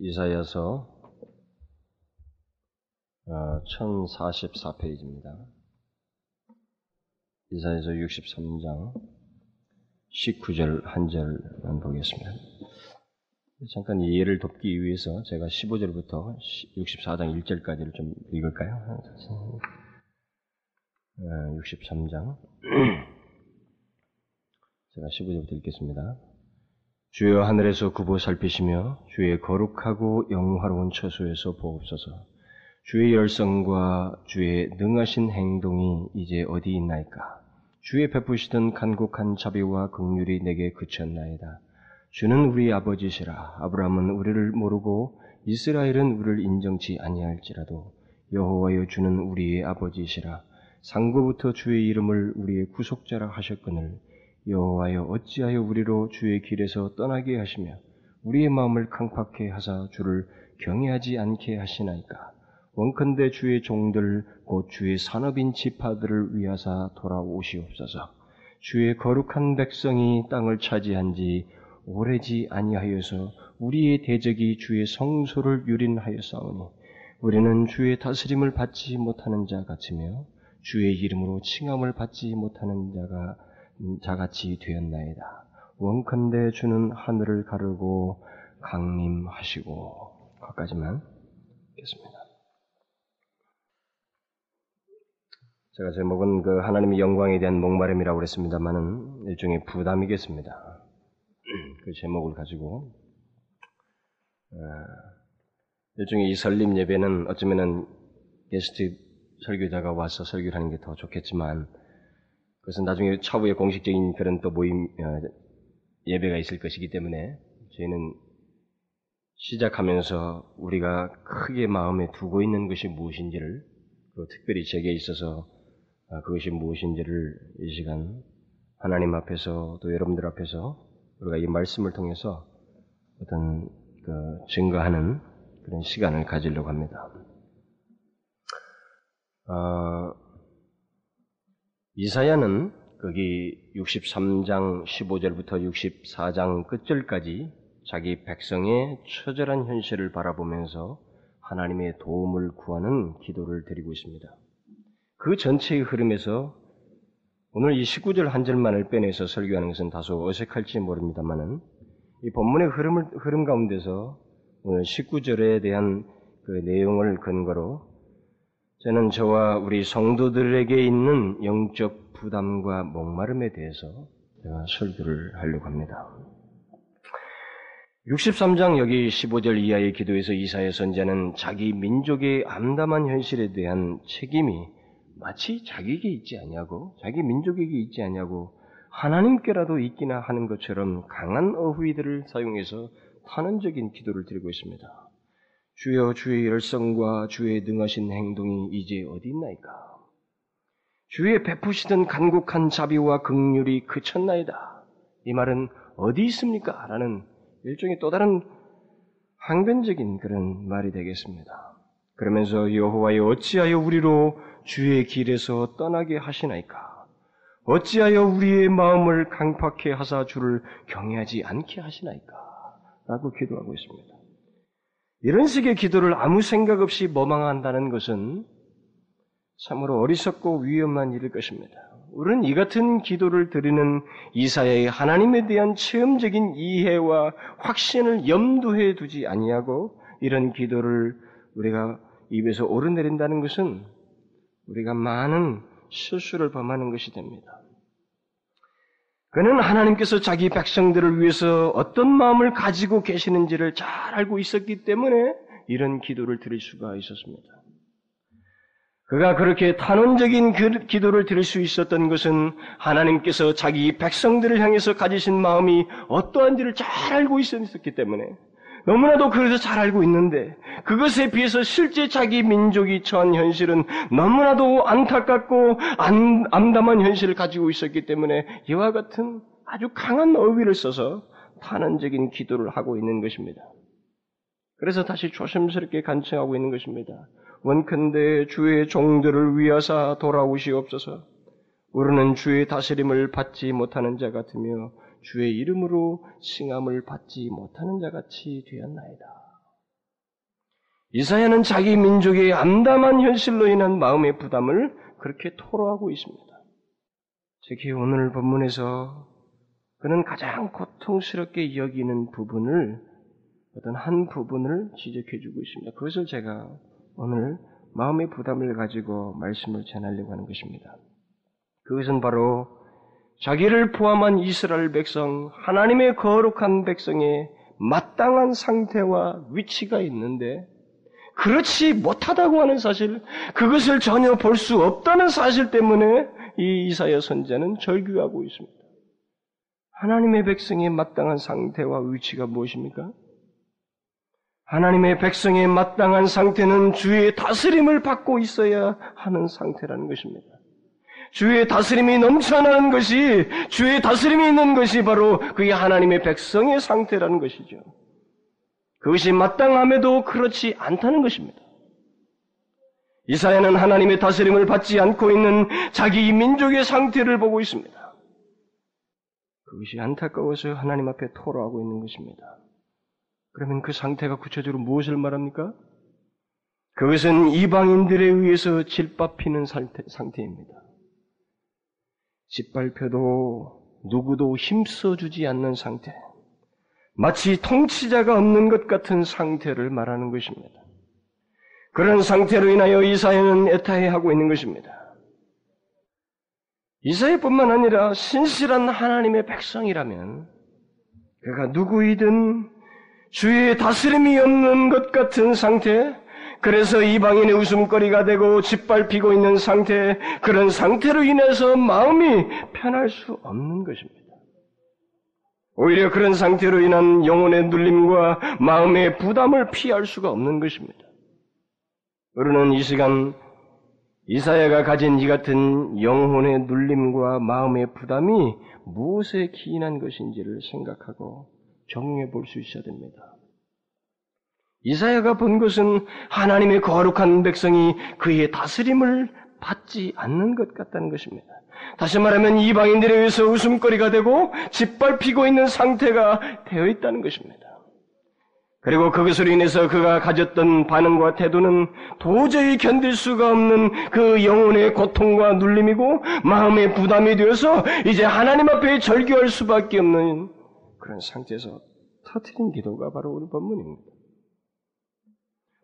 이사야서 1044페이지입니다. 이사야서 63장 19절 한 절만 보겠습니다. 잠깐 이해를 돕기 위해서 제가 15절부터 64장 1절까지를 좀 읽을까요? 63장 제가 15절부터 읽겠습니다. 주여 하늘에서 굽어 살피시며 주의 거룩하고 영화로운 처소에서 보옵소서. 주의 열성과 주의 능하신 행동이 이제 어디 있나이까? 주의 베푸시던 간곡한 자비와 긍휼이 내게 그쳤나이다. 주는 우리 아버지시라. 아브라함은 우리를 모르고 이스라엘은 우리를 인정치 아니할지라도 여호와여 주는 우리의 아버지시라. 상고부터 주의 이름을 우리의 구속자라 하셨거늘 여호와여 어찌하여 우리로 주의 길에서 떠나게 하시며 우리의 마음을 강팍해 하사 주를 경외하지 않게 하시나이까? 원컨대 주의 종들 곧 주의 산업인 지파들을 위하사 돌아오시옵소서. 주의 거룩한 백성이 땅을 차지한 지 오래지 아니하여서 우리의 대적이 주의 성소를 유린하였사오니 우리는 주의 다스림을 받지 못하는 자 같으며 주의 이름으로 칭함을 받지 못하는 자가 자같이 되었나이다. 원컨대 주는 하늘을 가르고 강림하시고 거기까지만 읽겠습니다. 제가 제목은 그 하나님의 영광에 대한 목마름이라고 그랬습니다만은 일종의 부담이겠습니다. 그 제목을 가지고 일종의 이 설립 예배는 어쩌면은 게스트 설교자가 와서 설교를 하는 게 더 좋겠지만 그것은 나중에 차후에 공식적인 그런 또 모임 어, 예배가 있을 것이기 때문에 저희는 시작하면서 우리가 크게 마음에 두고 있는 것이 무엇인지를 특별히 제게 있어서 어, 그것이 무엇인지를 이 시간 하나님 앞에서 또 여러분들 앞에서 우리가 이 말씀을 통해서 어떤 그 증거하는 그런 시간을 가지려고 합니다. 어, 이사야는 거기 63장 15절부터 64장 끝절까지 자기 백성의 처절한 현실을 바라보면서 하나님의 도움을 구하는 기도를 드리고 있습니다. 그 전체의 흐름에서 오늘 이 19절 한 절만을 빼내서 설교하는 것은 다소 어색할지 모릅니다만은 이 본문의 흐름을, 흐름 가운데서 오늘 19절에 대한 그 내용을 근거로 저는 저와 우리 성도들에게 있는 영적 부담과 목마름에 대해서 제가 설교를 하려고 합니다. 63장 여기 15절 이하의 기도에서 이사의 선자는 자기 민족의 암담한 현실에 대한 책임이 마치 자기에게 있지 않냐고, 자기 민족에게 있지 않냐고, 하나님께라도 있기나 하는 것처럼 강한 어휘들을 사용해서 탄원적인 기도를 드리고 있습니다. 주여 주의 열성과 주의 능하신 행동이 이제 어디 있나이까? 주의 베푸시던 간곡한 자비와 극률이 그쳤나이다. 이 말은 어디 있습니까? 라는 일종의 또 다른 항변적인 그런 말이 되겠습니다. 그러면서 여호와여 어찌하여 우리로 주의 길에서 떠나게 하시나이까? 어찌하여 우리의 마음을 강팍해 하사 주를 경외하지 않게 하시나이까? 라고 기도하고 있습니다. 이런 식의 기도를 아무 생각 없이 머망한다는 것은 참으로 어리석고 위험한 일일 것입니다. 우리는 이 같은 기도를 드리는 이사야의 하나님에 대한 체험적인 이해와 확신을 염두에 두지 아니하고 이런 기도를 우리가 입에서 오르내린다는 것은 우리가 많은 실수를 범하는 것이 됩니다. 그는 하나님께서 자기 백성들을 위해서 어떤 마음을 가지고 계시는지를 잘 알고 있었기 때문에 이런 기도를 드릴 수가 있었습니다. 그가 그렇게 탄원적인 그 기도를 드릴 수 있었던 것은 하나님께서 자기 백성들을 향해서 가지신 마음이 어떠한지를 잘 알고 있었기 때문에 너무나도 그래서 잘 알고 있는데 그것에 비해서 실제 자기 민족이 처한 현실은 너무나도 안타깝고 안, 암담한 현실을 가지고 있었기 때문에 이와 같은 아주 강한 어휘를 써서 탄원적인 기도를 하고 있는 것입니다. 그래서 다시 조심스럽게 간청하고 있는 것입니다. 원컨대 주의 종들을 위하사 돌아오시옵소서. 우리는 주의 다스림을 받지 못하는 자 같으며 주의 이름으로 칭함을 받지 못하는 자 같이 되었나이다. 이사야는 자기 민족의 암담한 현실로 인한 마음의 부담을 그렇게 토로하고 있습니다. 특히 오늘 본문에서 그는 가장 고통스럽게 여기는 부분을 어떤 한 부분을 지적해 주고 있습니다. 그것을 제가 오늘 마음의 부담을 가지고 말씀을 전하려고 하는 것입니다. 그것은 바로 자기를 포함한 이스라엘 백성, 하나님의 거룩한 백성의 마땅한 상태와 위치가 있는데 그렇지 못하다고 하는 사실, 그것을 전혀 볼 수 없다는 사실 때문에 이 이사야 선자는 절규하고 있습니다. 하나님의 백성의 마땅한 상태와 위치가 무엇입니까? 하나님의 백성의 마땅한 상태는 주의 다스림을 받고 있어야 하는 상태라는 것입니다. 주의 다스림이 넘쳐나는 것이, 주의 다스림이 있는 것이 바로 그게 하나님의 백성의 상태라는 것이죠. 그것이 마땅함에도 그렇지 않다는 것입니다. 이사야는 하나님의 다스림을 받지 않고 있는 자기 민족의 상태를 보고 있습니다. 그것이 안타까워서 하나님 앞에 토로하고 있는 것입니다. 그러면 그 상태가 구체적으로 무엇을 말합니까? 그것은 이방인들에 의해서 질밥히는 상태입니다. 짓밟혀도 누구도 힘써주지 않는 상태. 마치 통치자가 없는 것 같은 상태를 말하는 것입니다. 그런 상태로 인하여 이사야는 애타해하고 있는 것입니다. 이사야뿐만 아니라 신실한 하나님의 백성이라면 그가 누구이든 주의 다스림이 없는 것 같은 상태, 그래서 이방인의 웃음거리가 되고 짓밟히고 있는 상태, 그런 상태로 인해서 마음이 편할 수 없는 것입니다. 오히려 그런 상태로 인한 영혼의 눌림과 마음의 부담을 피할 수가 없는 것입니다. 우리는 이 시간 이사야가 가진 이 같은 영혼의 눌림과 마음의 부담이 무엇에 기인한 것인지를 생각하고 정리해 볼 수 있어야 됩니다. 이사야가 본 것은 하나님의 거룩한 백성이 그의 다스림을 받지 않는 것 같다는 것입니다. 다시 말하면 이방인들에 의해서 웃음거리가 되고 짓밟히고 있는 상태가 되어 있다는 것입니다. 그리고 그것으로 인해서 그가 가졌던 반응과 태도는 도저히 견딜 수가 없는 그 영혼의 고통과 눌림이고 마음의 부담이 되어서 이제 하나님 앞에 절규할 수밖에 없는 그런 상태에서 터트린 기도가 바로 오늘 본문입니다.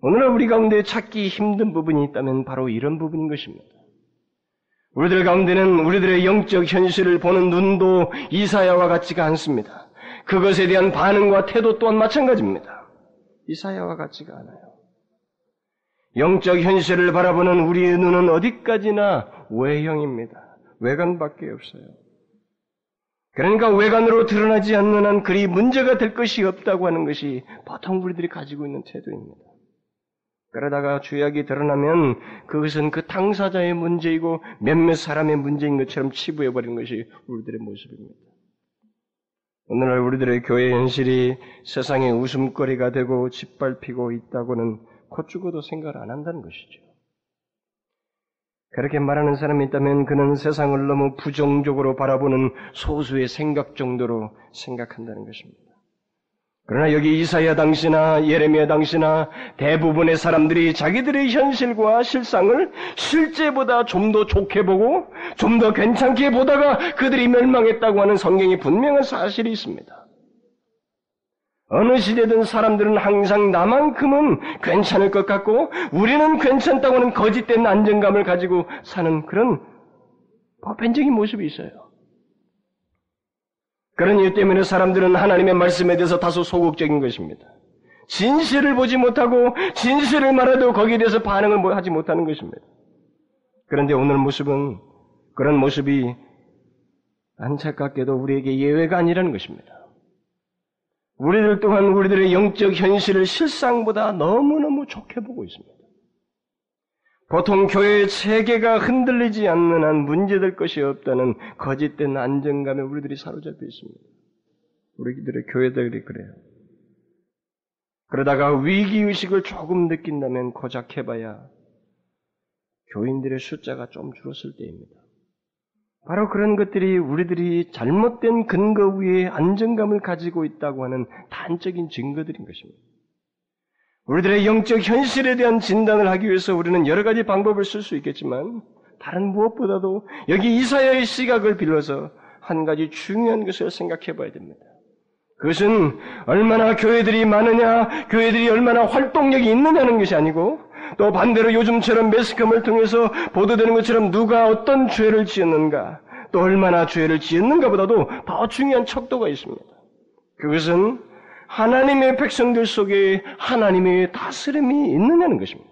오늘날 우리 가운데 찾기 힘든 부분이 있다면 바로 이런 부분인 것입니다. 우리들 가운데는 우리들의 영적 현실을 보는 눈도 이사야와 같지가 않습니다. 그것에 대한 반응과 태도 또한 마찬가지입니다. 이사야와 같지가 않아요. 영적 현실을 바라보는 우리의 눈은 어디까지나 외형입니다. 외관밖에 없어요. 그러니까 외관으로 드러나지 않는 한 그리 문제가 될 것이 없다고 하는 것이 보통 우리들이 가지고 있는 태도입니다. 그러다가 죄악이 드러나면 그것은 그 당사자의 문제이고 몇몇 사람의 문제인 것처럼 치부해버리는 것이 우리들의 모습입니다. 오늘날 우리들의 교회 현실이 세상의 웃음거리가 되고 짓밟히고 있다고는 곧 죽어도 생각을 안 한다는 것이죠. 그렇게 말하는 사람이 있다면 그는 세상을 너무 부정적으로 바라보는 소수의 생각 정도로 생각한다는 것입니다. 그러나 여기 이사야 당시나 예레미야 당시나 대부분의 사람들이 자기들의 현실과 실상을 실제보다 좀 더 좋게 보고 좀 더 괜찮게 보다가 그들이 멸망했다고 하는 성경이 분명한 사실이 있습니다. 어느 시대든 사람들은 항상 나만큼은 괜찮을 것 같고 우리는 괜찮다고 하는 거짓된 안정감을 가지고 사는 그런 보편적인 모습이 있어요. 그런 이유 때문에 사람들은 하나님의 말씀에 대해서 다소 소극적인 것입니다. 진실을 보지 못하고 진실을 말해도 거기에 대해서 반응을 뭐 하지 못하는 것입니다. 그런데 오늘 모습은 그런 모습이 안타깝게도 우리에게 예외가 아니라는 것입니다. 우리들 또한 우리들의 영적 현실을 실상보다 너무너무 좋게 보고 있습니다. 보통 교회의 체계가 흔들리지 않는 한 문제될 것이 없다는 거짓된 안정감에 우리들이 사로잡혀 있습니다. 우리들의 교회들이 그래요. 그러다가 위기의식을 조금 느낀다면 고작 해봐야 교인들의 숫자가 좀 줄었을 때입니다. 바로 그런 것들이 우리들이 잘못된 근거 위에 안정감을 가지고 있다고 하는 단적인 증거들인 것입니다. 우리들의 영적 현실에 대한 진단을 하기 위해서 우리는 여러 가지 방법을 쓸 수 있겠지만 다른 무엇보다도 여기 이사야의 시각을 빌려서 한 가지 중요한 것을 생각해 봐야 됩니다. 그것은 얼마나 교회들이 많으냐, 교회들이 얼마나 활동력이 있느냐는 것이 아니고 또 반대로 요즘처럼 매스컴을 통해서 보도되는 것처럼 누가 어떤 죄를 지었는가, 또 얼마나 죄를 지었는가 보다도 더 중요한 척도가 있습니다. 그것은 하나님의 백성들 속에 하나님의 다스림이 있느냐는 것입니다.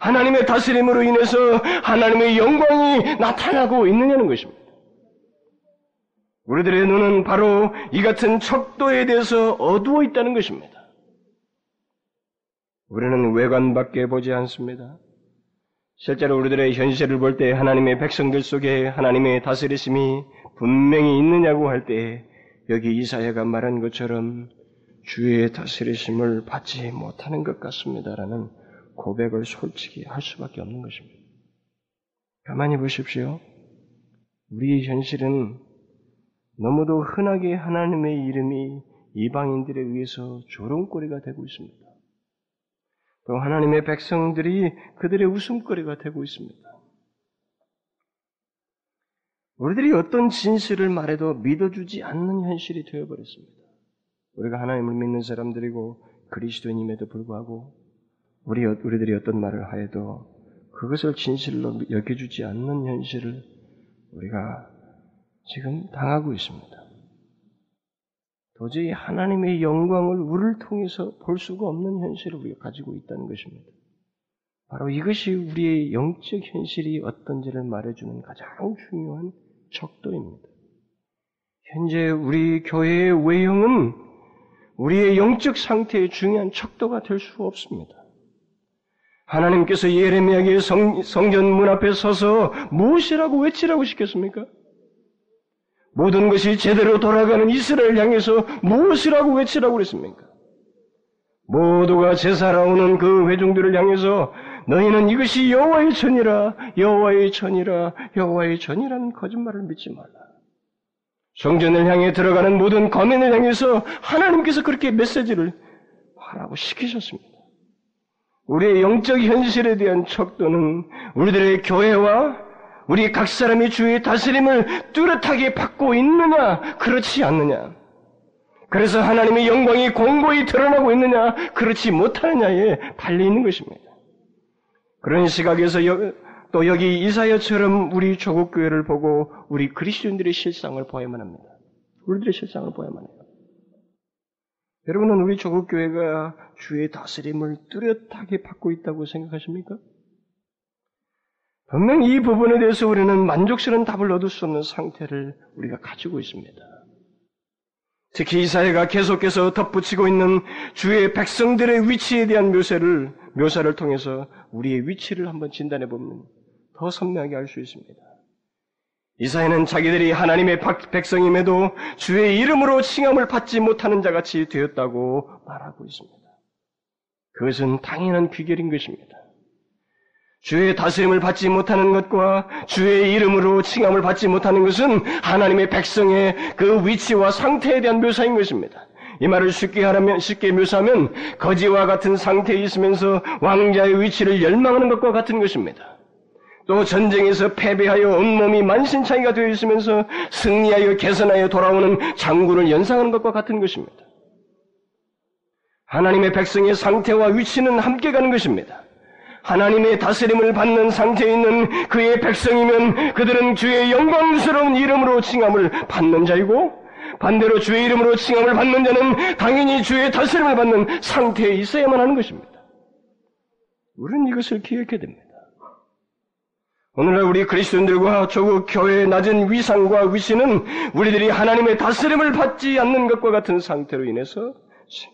하나님의 다스림으로 인해서 하나님의 영광이 나타나고 있느냐는 것입니다. 우리들의 눈은 바로 이 같은 척도에 대해서 어두워 있다는 것입니다. 우리는 외관밖에 보지 않습니다. 실제로 우리들의 현실을 볼 때 하나님의 백성들 속에 하나님의 다스리심이 분명히 있느냐고 할 때 여기 이사야가 말한 것처럼 주의 다스리심을 받지 못하는 것 같습니다라는 고백을 솔직히 할 수밖에 없는 것입니다. 가만히 보십시오. 우리의 현실은 너무도 흔하게 하나님의 이름이 이방인들에 의해서 조롱거리가 되고 있습니다. 또 하나님의 백성들이 그들의 웃음거리가 되고 있습니다. 우리들이 어떤 진실을 말해도 믿어주지 않는 현실이 되어버렸습니다. 우리가 하나님을 믿는 사람들이고 그리스도인임에도 불구하고 우리, 우리들이 어떤 말을 하여도 그것을 진실로 여겨주지 않는 현실을 우리가 지금 당하고 있습니다. 도저히 하나님의 영광을 우리를 통해서 볼 수가 없는 현실을 우리가 가지고 있다는 것입니다. 바로 이것이 우리의 영적 현실이 어떤지를 말해주는 가장 중요한 척도입니다. 현재 우리 교회의 외형은 우리의 영적 상태의 중요한 척도가 될 수 없습니다. 하나님께서 예레미야에게 성, 성전 문 앞에 서서 무엇이라고 외치라고 시켰습니까? 모든 것이 제대로 돌아가는 이스라엘 향해서 무엇이라고 외치라고 그랬습니까? 모두가 제사라오는 그 회중들을 향해서 너희는 이것이 여호와의 전이라 여호와의 전이라 여호와의 전이라는 거짓말을 믿지 말라. 성전을 향해 들어가는 모든 거민을 향해서 하나님께서 그렇게 메시지를 하라고 시키셨습니다. 우리의 영적 현실에 대한 척도는 우리들의 교회와 우리 각 사람이 주의 다스림을 뚜렷하게 받고 있느냐, 그렇지 않느냐. 그래서 하나님의 영광이 공고히 드러나고 있느냐, 그렇지 못하느냐에 달려 있는 것입니다. 그런 시각에서 여, 또 여기 이사야처럼 우리 조국 교회를 보고 우리 그리스도인들의 실상을 보야만 합니다. 우리들의 실상을 보야만 해요. 여러분은 우리 조국 교회가 주의 다스림을 뚜렷하게 받고 있다고 생각하십니까? 분명히 이 부분에 대해서 우리는 만족스러운 답을 얻을 수 없는 상태를 우리가 가지고 있습니다. 특히 이사회가 계속해서 덧붙이고 있는 주의 백성들의 위치에 대한 묘사를, 묘사를 통해서 우리의 위치를 한번 진단해 보면 더 선명하게 알 수 있습니다. 이사회는 자기들이 하나님의 백성임에도 주의 이름으로 칭함을 받지 못하는 자 같이 되었다고 말하고 있습니다. 그것은 당연한 귀결인 것입니다. 주의 다스림을 받지 못하는 것과 주의 이름으로 칭함을 받지 못하는 것은 하나님의 백성의 그 위치와 상태에 대한 묘사인 것입니다. 이 말을 쉽게 하라면 쉽게 묘사하면 거지와 같은 상태에 있으면서 왕자의 위치를 열망하는 것과 같은 것입니다. 또 전쟁에서 패배하여 온몸이 만신창이가 되어 있으면서 승리하여 개선하여 돌아오는 장군을 연상하는 것과 같은 것입니다. 하나님의 백성의 상태와 위치는 함께 가는 것입니다. 하나님의 다스림을 받는 상태에 있는 그의 백성이면 그들은 주의 영광스러운 이름으로 칭함을 받는 자이고 반대로 주의 이름으로 칭함을 받는 자는 당연히 주의 다스림을 받는 상태에 있어야만 하는 것입니다. 우리는 이것을 기억해야 됩니다. 오늘날 우리 그리스도인들과 조국 교회의 낮은 위상과 위치는 우리들이 하나님의 다스림을 받지 않는 것과 같은 상태로 인해서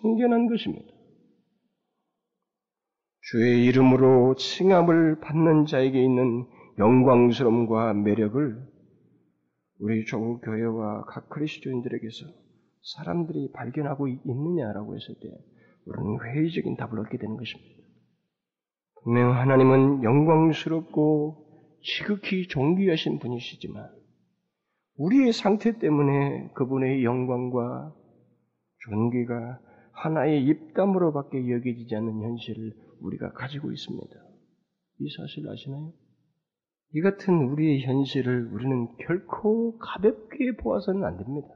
생겨난 것입니다. 주의 이름으로 칭함을 받는 자에게 있는 영광스러움과 매력을 우리 조국 교회와 각 그리스도인들에게서 사람들이 발견하고 있느냐라고 했을 때 우리는 회의적인 답을 얻게 되는 것입니다. 분명 하나님은 영광스럽고 지극히 존귀하신 분이시지만 우리의 상태 때문에 그분의 영광과 존귀가 하나의 입담으로밖에 여겨지지 않는 현실을 우리가 가지고 있습니다. 이 사실 아시나요? 이 같은 우리의 현실을 우리는 결코 가볍게 보아서는 안 됩니다.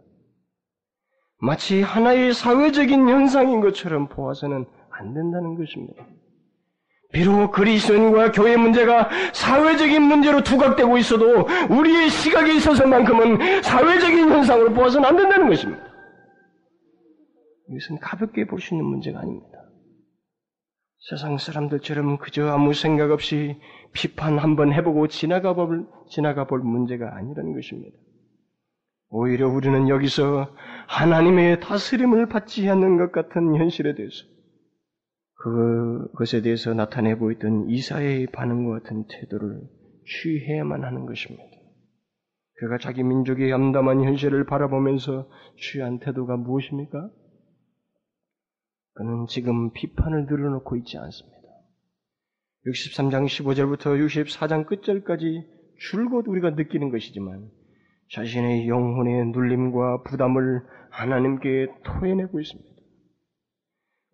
마치 하나의 사회적인 현상인 것처럼 보아서는 안 된다는 것입니다. 비록 그리스도인과 교회 문제가 사회적인 문제로 두각되고 있어도 우리의 시각에 있어서만큼은 사회적인 현상으로 보아서는 안 된다는 것입니다. 이것은 가볍게 볼 수 있는 문제가 아닙니다. 세상 사람들처럼 그저 아무 생각 없이 비판 한번 해보고 지나가 볼, 지나가 볼 문제가 아니라는 것입니다. 오히려 우리는 여기서 하나님의 다스림을 받지 않는 것 같은 현실에 대해서 그것에 대해서 나타내고 있던 이사의 반응과 같은 태도를 취해야만 하는 것입니다. 그가 자기 민족의 암담한 현실을 바라보면서 취한 태도가 무엇입니까? 그는 지금 비판을 늘어놓고 있지 않습니다. 63장 15절부터 64장 끝절까지 줄곧 우리가 느끼는 것이지만 자신의 영혼의 눌림과 부담을 하나님께 토해내고 있습니다.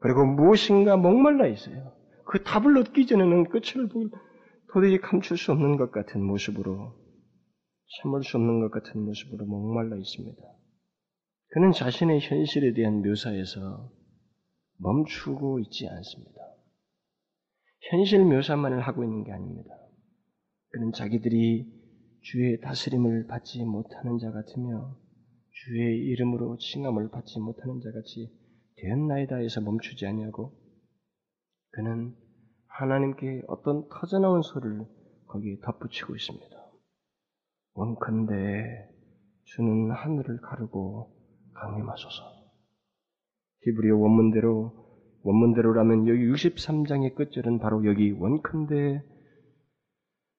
그리고 무엇인가 목말라 있어요. 그 답을 얻기 전에는 끝을 도저히 감출 수 없는 것 같은 모습으로 참을 수 없는 것 같은 모습으로 목말라 있습니다. 그는 자신의 현실에 대한 묘사에서 멈추고 있지 않습니다. 현실 묘사만을 하고 있는 게 아닙니다. 그는 자기들이 주의 다스림을 받지 못하는 자 같으며 주의 이름으로 칭함을 받지 못하는 자 같이 되었나이다 해서 멈추지 아니하고 그는 하나님께 어떤 터져나온 소리를 거기에 덧붙이고 있습니다. 원컨대 주는 하늘을 가르고 강림하소서. 히브리어 원문대로 원문대로라면 여기 63장의 끝절은 바로 여기 원컨대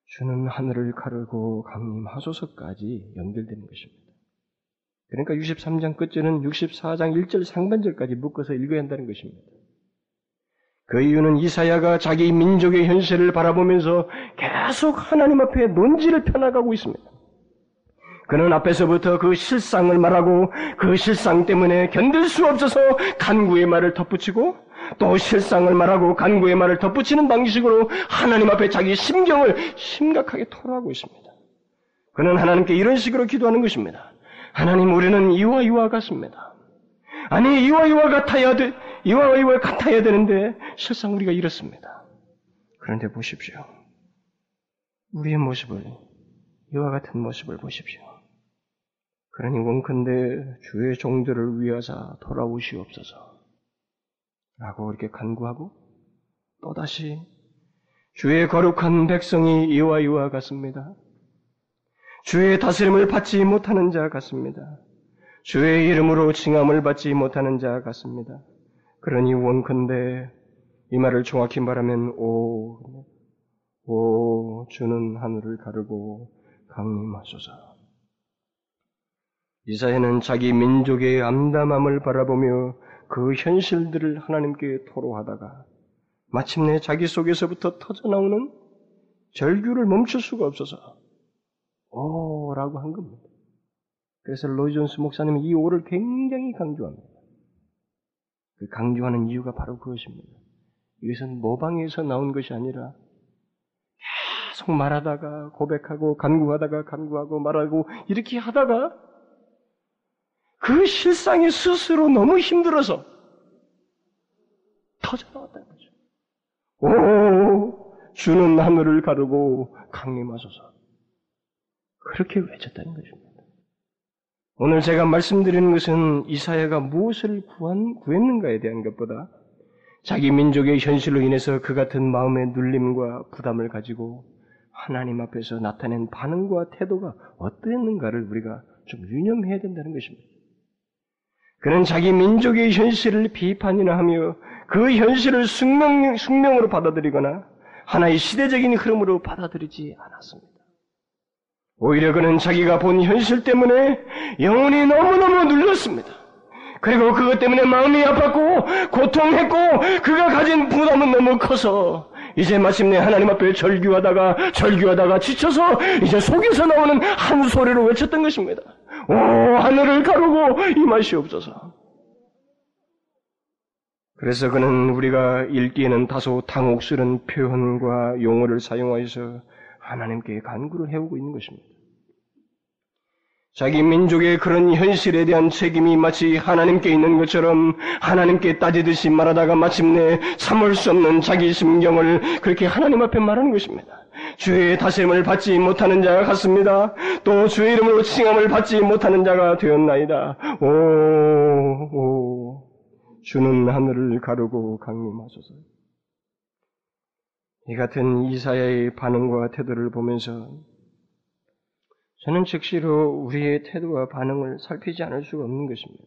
주는 하늘을 가르고 강림하소서까지 연결되는 것입니다. 그러니까 63장 끝절은 64장 1절 상반절까지 묶어서 읽어야 한다는 것입니다. 그 이유는 이사야가 자기 민족의 현실을 바라보면서 계속 하나님 앞에 논지를 펴나가고 있습니다. 그는 앞에서부터 그 실상을 말하고 그 실상 때문에 견딜 수 없어서 간구의 말을 덧붙이고 또 실상을 말하고 간구의 말을 덧붙이는 방식으로 하나님 앞에 자기 심경을 심각하게 토로하고 있습니다. 그는 하나님께 이런 식으로 기도하는 것입니다. 하나님 우리는 이와 이와 같습니다. 아니 이와 이와 같아야 돼 이와 이와 같아야 되는데 실상 우리가 이렇습니다. 그런데 보십시오. 우리의 모습을 이와 같은 모습을 보십시오. 그러니 원컨대 주의 종들을 위하사 돌아오시옵소서. 라고 이렇게 간구하고 또다시 주의 거룩한 백성이 이와 이와 같습니다. 주의 다스림을 받지 못하는 자 같습니다. 주의 이름으로 칭함을 받지 못하는 자 같습니다. 그러니 원컨대 이 말을 정확히 말하면 오, 오 주는 하늘을 가르고 강림하소서. 이사야는 자기 민족의 암담함을 바라보며 그 현실들을 하나님께 토로하다가 마침내 자기 속에서부터 터져나오는 절규를 멈출 수가 없어서 오 라고 한 겁니다. 그래서 로이 존스 목사님은 이 오를 굉장히 강조합니다. 그 강조하는 이유가 바로 그것입니다. 이것은 모방에서 나온 것이 아니라 계속 말하다가 고백하고 간구하다가 간구하고 말하고 이렇게 하다가 그 실상이 스스로 너무 힘들어서 터져 나왔다는 거죠. 오, 주는 하늘을 가르고 강림하소서. 그렇게 외쳤다는 것입니다. 오늘 제가 말씀드리는 것은 이사야가 무엇을 구한, 구했는가에 대한 것보다 자기 민족의 현실로 인해서 그 같은 마음의 눌림과 부담을 가지고 하나님 앞에서 나타낸 반응과 태도가 어떠했는가를 우리가 좀 유념해야 된다는 것입니다. 그는 자기 민족의 현실을 비판이나 하며 그 현실을 숙명, 숙명으로 받아들이거나 하나의 시대적인 흐름으로 받아들이지 않았습니다. 오히려 그는 자기가 본 현실 때문에 영혼이 너무너무 눌렸습니다. 그리고 그것 때문에 마음이 아팠고 고통했고 그가 가진 부담은 너무 커서 이제 마침내 하나님 앞에 절규하다가 절규하다가 지쳐서 이제 속에서 나오는 한 소리로 외쳤던 것입니다. 오 하늘을 가르고 임하시옵소서. 그래서 그는 우리가 읽기에는 다소 당혹스런 표현과 용어를 사용하여서 하나님께 간구를 해오고 있는 것입니다. 자기 민족의 그런 현실에 대한 책임이 마치 하나님께 있는 것처럼 하나님께 따지듯이 말하다가 마침내 참을 수 없는 자기 심경을 그렇게 하나님 앞에 말하는 것입니다. 주의 다스림을 받지 못하는 자가 같습니다. 또 주의 이름으로 칭함을 받지 못하는 자가 되었나이다. 오, 오, 주는 하늘을 가르고 강림하소서. 이 같은 이사야의 반응과 태도를 보면서 저는 즉시로 우리의 태도와 반응을 살피지 않을 수가 없는 것입니다.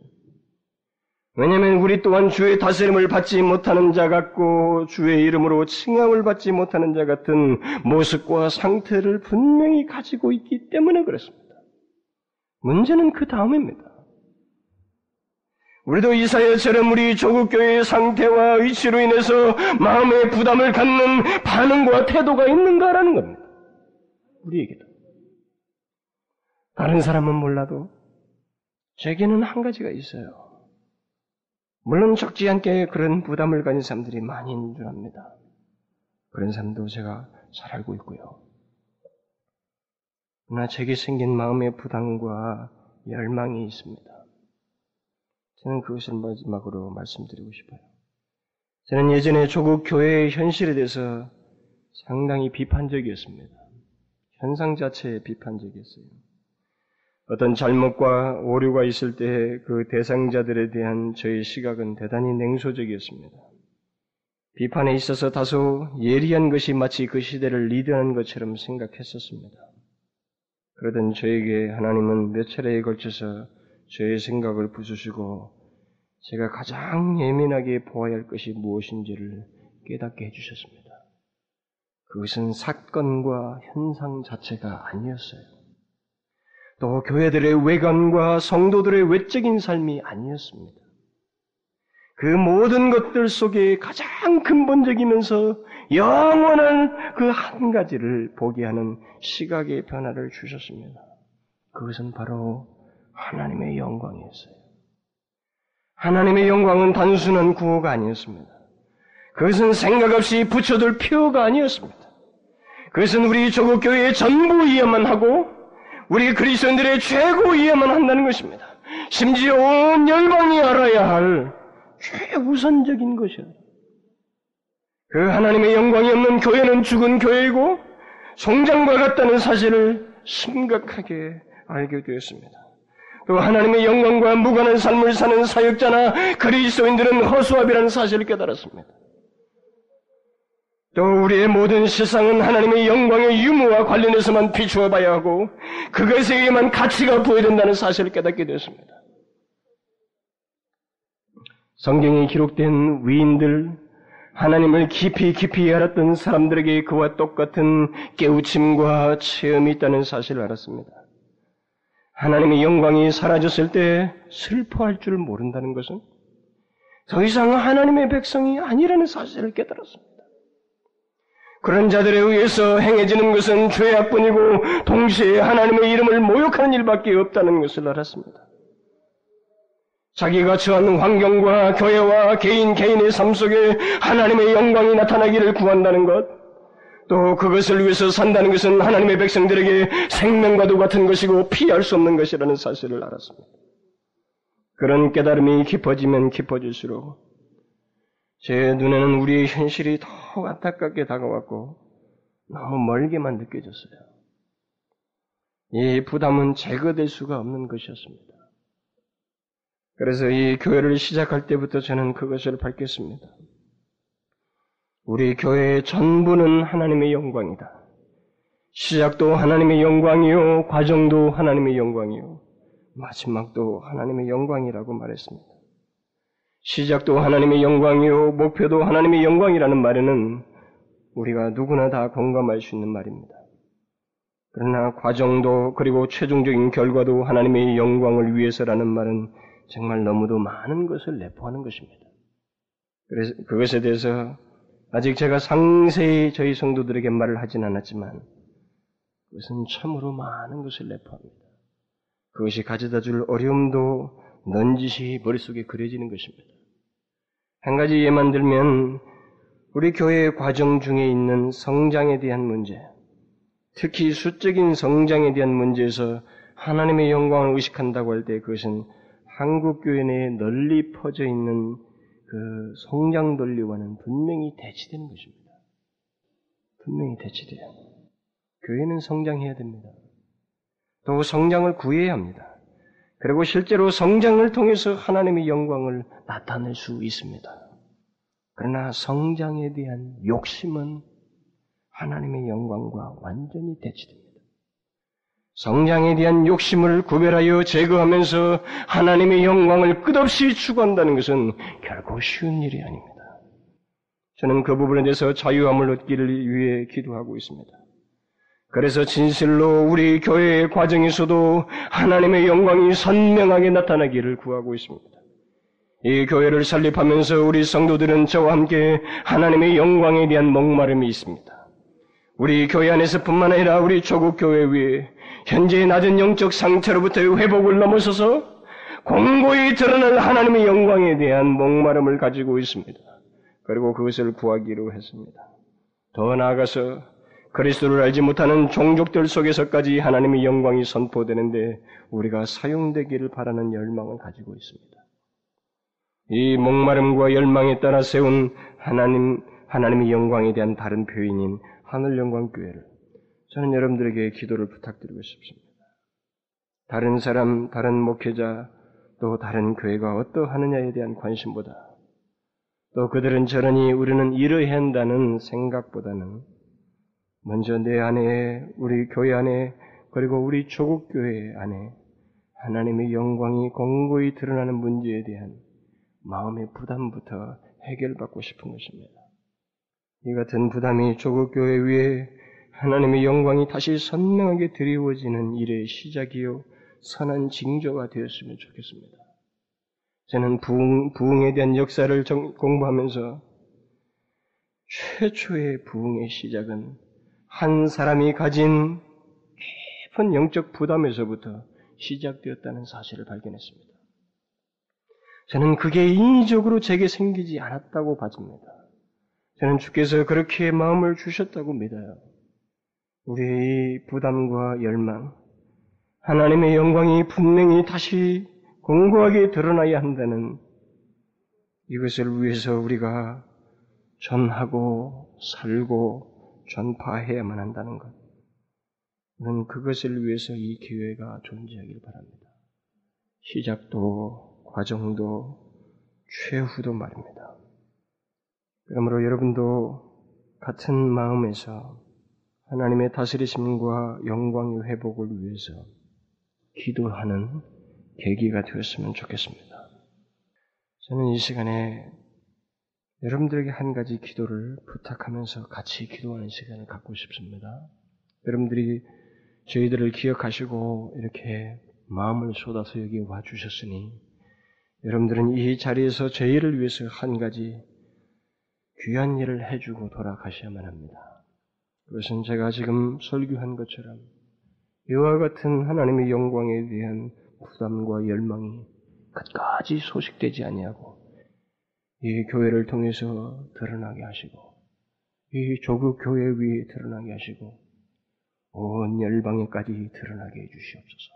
왜냐하면 우리 또한 주의 다스림을 받지 못하는 자 같고 주의 이름으로 칭함을 받지 못하는 자 같은 모습과 상태를 분명히 가지고 있기 때문에 그렇습니다. 문제는 그 다음입니다. 우리도 이사야처럼 우리 조국 교회의 상태와 위치로 인해서 마음의 부담을 갖는 반응과 태도가 있는가라는 겁니다. 우리에게도. 다른 사람은 몰라도 제게는 한 가지가 있어요. 물론 적지 않게 그런 부담을 가진 사람들이 많이 있는 줄 압니다. 그런 사람도 제가 잘 알고 있고요. 그러나 제게 생긴 마음의 부담과 열망이 있습니다. 저는 그것을 마지막으로 말씀드리고 싶어요. 저는 예전에 조국 교회의 현실에 대해서 상당히 비판적이었습니다. 현상 자체에 비판적이었어요. 어떤 잘못과 오류가 있을 때 그 대상자들에 대한 저의 시각은 대단히 냉소적이었습니다. 비판에 있어서 다소 예리한 것이 마치 그 시대를 리드하는 것처럼 생각했었습니다. 그러던 저에게 하나님은 몇 차례에 걸쳐서 저의 생각을 부수시고 제가 가장 예민하게 보아야 할 것이 무엇인지를 깨닫게 해주셨습니다. 그것은 사건과 현상 자체가 아니었어요. 또 교회들의 외관과 성도들의 외적인 삶이 아니었습니다. 그 모든 것들 속에 가장 근본적이면서 영원한 그 한 가지를 보게 하는 시각의 변화를 주셨습니다. 그것은 바로 하나님의 영광이었어요. 하나님의 영광은 단순한 구호가 아니었습니다. 그것은 생각 없이 붙여둘 표가 아니었습니다. 그것은 우리 조국 교회의 전부이야만 하고 우리 그리스도인들의 최고이야만 한다는 것입니다. 심지어 온 열방이 알아야 할 최우선적인 것이에요. 그 하나님의 영광이 없는 교회는 죽은 교회이고 성장과 같다는 사실을 심각하게 알게 되었습니다. 또 하나님의 영광과 무관한 삶을 사는 사역자나 그리스도인들은 허수아비라는 사실을 깨달았습니다. 또 우리의 모든 세상은 하나님의 영광의 유무와 관련해서만 비추어 봐야 하고 그것에게만 가치가 부여된다는 사실을 깨닫게 되었습니다. 성경에 기록된 위인들, 하나님을 깊이 깊이 알았던 사람들에게 그와 똑같은 깨우침과 체험이 있다는 사실을 알았습니다. 하나님의 영광이 사라졌을 때 슬퍼할 줄 모른다는 것은 더 이상 하나님의 백성이 아니라는 사실을 깨달았습니다. 그런 자들에 의해서 행해지는 것은 죄악뿐이고 동시에 하나님의 이름을 모욕하는 일밖에 없다는 것을 알았습니다. 자기가 처한 환경과 교회와 개인 개인의 삶 속에 하나님의 영광이 나타나기를 구한다는 것, 또 그것을 위해서 산다는 것은 하나님의 백성들에게 생명과도 같은 것이고 피할 수 없는 것이라는 사실을 알았습니다. 그런 깨달음이 깊어지면 깊어질수록 제 눈에는 우리의 현실이 더 안타깝게 다가왔고 너무 멀게만 느껴졌어요. 이 부담은 제거될 수가 없는 것이었습니다. 그래서 이 교회를 시작할 때부터 저는 그것을 밝혔습니다. 우리 교회의 전부는 하나님의 영광이다. 시작도 하나님의 영광이요, 과정도 하나님의 영광이요, 마지막도 하나님의 영광이라고 말했습니다. 시작도 하나님의 영광이요, 목표도 하나님의 영광이라는 말에는 우리가 누구나 다 공감할 수 있는 말입니다. 그러나 과정도 그리고 최종적인 결과도 하나님의 영광을 위해서라는 말은 정말 너무도 많은 것을 내포하는 것입니다. 그래서 그것에 대해서 아직 제가 상세히 저희 성도들에게 말을 하진 않았지만 그것은 참으로 많은 것을 내포합니다. 그것이 가져다 줄 어려움도 넌지시 머릿속에 그려지는 것입니다. 한 가지 예만 들면 우리 교회의 과정 중에 있는 성장에 대한 문제, 특히 수적인 성장에 대한 문제에서 하나님의 영광을 의식한다고 할 때 그것은 한국 교회 내에 널리 퍼져 있는 그 성장 논리와는 분명히 대치되는 것입니다. 분명히 대치돼요. 교회는 성장해야 됩니다. 또 성장을 구해야 합니다. 그리고 실제로 성장을 통해서 하나님의 영광을 나타낼 수 있습니다. 그러나 성장에 대한 욕심은 하나님의 영광과 완전히 대치됩니다. 성장에 대한 욕심을 구별하여 제거하면서 하나님의 영광을 끝없이 추구한다는 것은 결코 쉬운 일이 아닙니다. 저는 그 부분에 대해서 자유함을 얻기를 위해 기도하고 있습니다. 그래서 진실로 우리 교회의 과정에서도 하나님의 영광이 선명하게 나타나기를 구하고 있습니다. 이 교회를 설립하면서 우리 성도들은 저와 함께 하나님의 영광에 대한 목마름이 있습니다. 우리 교회 안에서뿐만 아니라 우리 조국 교회 위에 현재의 낮은 영적 상태로부터의 회복을 넘어서서 공고히 드러날 하나님의 영광에 대한 목마름을 가지고 있습니다. 그리고 그것을 구하기로 했습니다. 더 나아가서 그리스도를 알지 못하는 종족들 속에서까지 하나님의 영광이 선포되는데 우리가 사용되기를 바라는 열망을 가지고 있습니다. 이 목마름과 열망에 따라 세운 하나님, 하나님의 영광에 대한 다른 표현인 하늘 영광 교회를 저는 여러분들에게 기도를 부탁드리고 싶습니다. 다른 사람, 다른 목회자, 또 다른 교회가 어떠하느냐에 대한 관심보다 또 그들은 저러니 우리는 이러해야 한다는 생각보다는 먼저 내 안에, 우리 교회 안에, 그리고 우리 조국 교회 안에 하나님의 영광이 공고히 드러나는 문제에 대한 마음의 부담부터 해결받고 싶은 것입니다. 이 같은 부담이 조국 교회 위에 하나님의 영광이 다시 선명하게 드리워지는 일의 시작이요 선한 징조가 되었으면 좋겠습니다. 저는 부흥, 부흥에 대한 역사를 정, 공부하면서 최초의 부흥의 시작은 한 사람이 가진 깊은 영적 부담에서부터 시작되었다는 사실을 발견했습니다. 저는 그게 인위적으로 제게 생기지 않았다고 봐집니다. 저는 주께서 그렇게 마음을 주셨다고 믿어요. 우리의 부담과 열망, 하나님의 영광이 분명히 다시 공고하게 드러나야 한다는 이것을 위해서 우리가 전하고 살고 전파해야만 한다는 것. 저는 그것을 위해서 이 기회가 존재하길 바랍니다. 시작도 과정도 최후도 말입니다. 그러므로 여러분도 같은 마음에서 하나님의 다스리심과 영광의 회복을 위해서 기도하는 계기가 되었으면 좋겠습니다. 저는 이 시간에 여러분들에게 한 가지 기도를 부탁하면서 같이 기도하는 시간을 갖고 싶습니다. 여러분들이 저희들을 기억하시고 이렇게 마음을 쏟아서 여기 와 주셨으니 여러분들은 이 자리에서 저희를 위해서 한 가지 귀한 일을 해주고 돌아가셔야만 합니다. 그것은 제가 지금 설교한 것처럼 이와 같은 하나님의 영광에 대한 부담과 열망이 끝까지 소식되지 아니하고 이 교회를 통해서 드러나게 하시고 이 조국 교회 위에 드러나게 하시고 온 열방에까지 드러나게 해주시옵소서.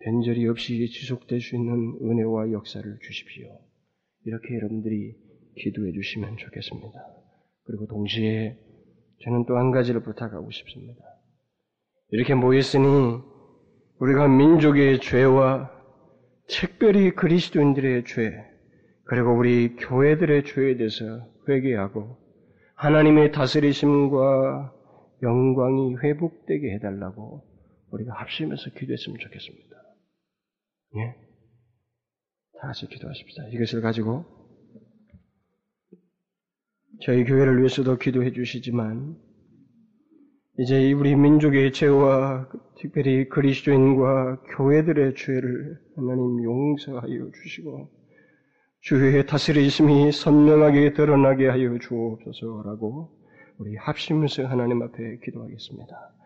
변절이 없이 지속될 수 있는 은혜와 역사를 주십시오. 이렇게 여러분들이 기도해 주시면 좋겠습니다. 그리고 동시에 저는 또 한 가지를 부탁하고 싶습니다. 이렇게 모였으니 우리가 민족의 죄와 특별히 그리스도인들의 죄, 그리고 우리 교회들의 죄에 대해서 회개하고 하나님의 다스리심과 영광이 회복되게 해달라고 우리가 합심해서 기도했으면 좋겠습니다. 예? 다 같이 기도하십시다. 이것을 가지고 저희 교회를 위해서도 기도해 주시지만 이제 우리 민족의 죄와 특별히 그리스도인과 교회들의 죄를 하나님 용서하여 주시고 주의 다스리심이 선명하게 드러나게 하여 주옵소서라고 우리 합심해서 하나님 앞에 기도하겠습니다.